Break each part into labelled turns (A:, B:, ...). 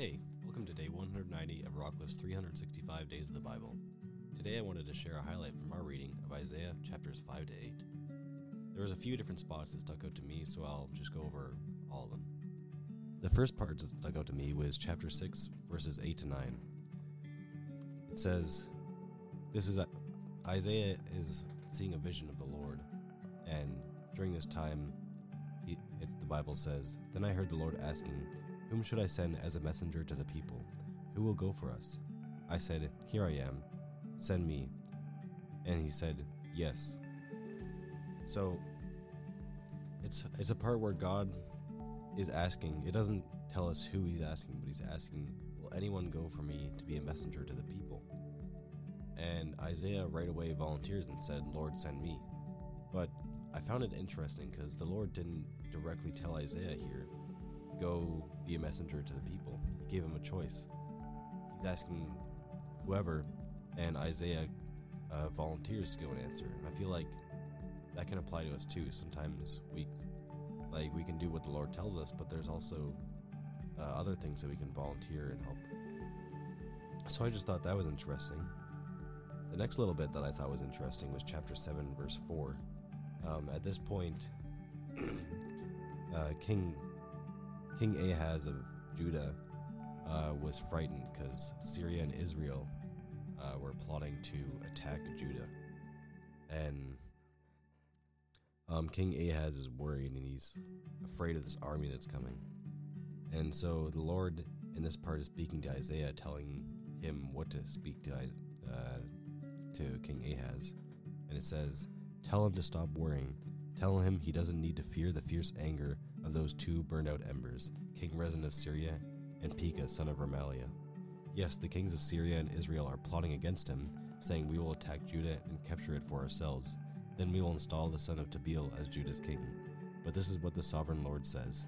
A: Hey, welcome to day 190 of Rockcliffe's 365 Days of the Bible. Today I wanted to share a highlight from our reading of Isaiah chapters 5 to 8. There was a few different spots that stuck out to me, so I'll just go over all of them. The first part that stuck out to me was chapter 6, verses 8 to 9. It says, This is Isaiah is seeing a vision of the Lord, and during this time, he, the Bible says, Then I heard the Lord asking, whom should I send as a messenger to the people? Who will go for us? I said, Here I am. Send me. And he said, Yes. So it's it's a part where God is asking. It doesn't tell us who he's asking, but he's asking, Will anyone go for me to be a messenger to the people? And Isaiah right away volunteers and said, Lord, send me. But I found it interesting because the Lord didn't directly tell Isaiah here go be a messenger to the people. He gave him a choice. He's asking whoever, and Isaiah uh, volunteers to go and answer. And I feel like that can apply to us too. Sometimes we, like, we can do what the Lord tells us, but there's also uh, other things that we can volunteer and help. So I just thought that was interesting. The next little bit that I thought was interesting was chapter 7, verse 4. Um, at this point, uh, King King Ahaz of Judah uh, was frightened because Syria and Israel uh, were plotting to attack Judah. And um, King Ahaz is worried and he's afraid of this army that's coming. And so the Lord in this part is speaking to Isaiah, telling him what to speak to, uh, to King Ahaz. And it says, Tell him to stop worrying. Tell him he doesn't need to fear the fierce anger of those two burned out embers, King Rezin of Syria and Pekah, son of Remaliah. Yes, the kings of Syria and Israel are plotting against him, saying, We will attack Judah and capture it for ourselves. Then we will install the son of Tabeel as Judah's king. But this is what the sovereign Lord says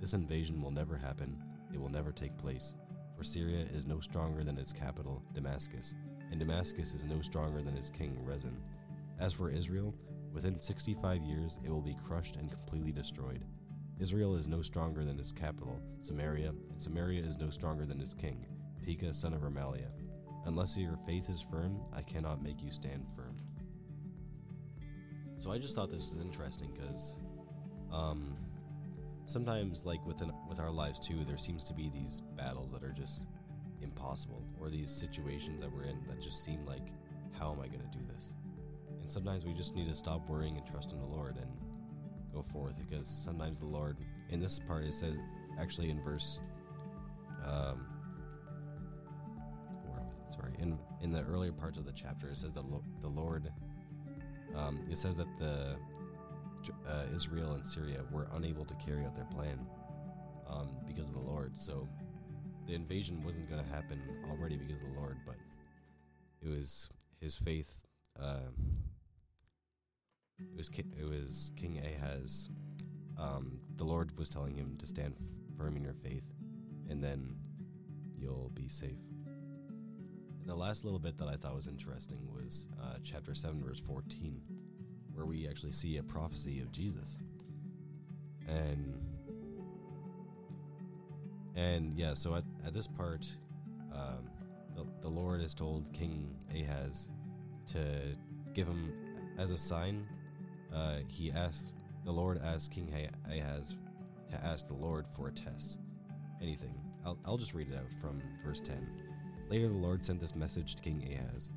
A: This invasion will never happen, it will never take place. For Syria is no stronger than its capital, Damascus, and Damascus is no stronger than its king, Rezin. As for Israel, within 65 years it will be crushed and completely destroyed. Israel is no stronger than its capital, Samaria, and Samaria is no stronger than its king, Pekah, son of Remaliah. Unless your faith is firm, I cannot make you stand firm. So I just thought this was interesting because um, sometimes, like within with our lives too, there seems to be these battles that are just impossible, or these situations that we're in that just seem like, how am I going to do this? And sometimes we just need to stop worrying and trust in the Lord and go forth because sometimes the Lord, in this part, it says, actually in verse, um, where was it? Sorry, in in the earlier parts of the chapter, it says that lo- the Lord, um, it says that the uh, Israel and Syria were unable to carry out their plan um, because of the Lord. So the invasion wasn't going to happen already because of the Lord, but it was his faith. Uh, it was it was King Ahaz. Um, the Lord was telling him to stand firm in your faith, and then you'll be safe. And the last little bit that I thought was interesting was uh, chapter seven, verse fourteen, where we actually see a prophecy of Jesus, and and yeah. So at at this part, um, the, the Lord has told King Ahaz to give him as a sign uh, he asked the Lord asked King Ahaz to ask the Lord for a test, anything. I'll, I'll just read it out from verse 10. Later, the Lord sent this message to King Ahaz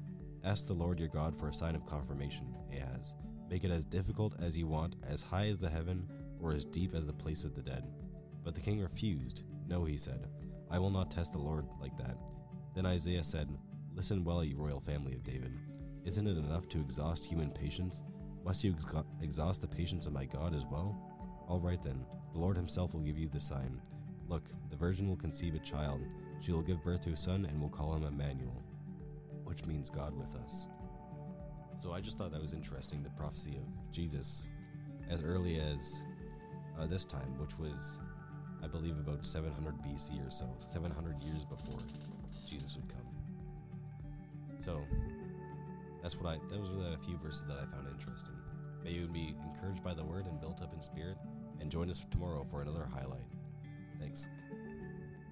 A: Ask the Lord your God for a sign of confirmation, Ahaz. Make it as difficult as you want, as high as the heaven, or as deep as the place of the dead. But the king refused. No, he said, I will not test the Lord like that. Then Isaiah said, Listen well, you royal family of David. Isn't it enough to exhaust human patience? Must you ex- exhaust the patience of my God as well? All right then, the Lord himself will give you the sign. Look, the virgin will conceive a child. She will give birth to a son and will call him Emmanuel, which means God with us. So I just thought that was interesting the prophecy of Jesus as early as uh, this time, which was, I believe, about 700 BC or so, 700 years before Jesus would come. So that's what I. Those were the few verses that I found interesting. May you be encouraged by the word and built up in spirit, and join us tomorrow for another highlight. Thanks.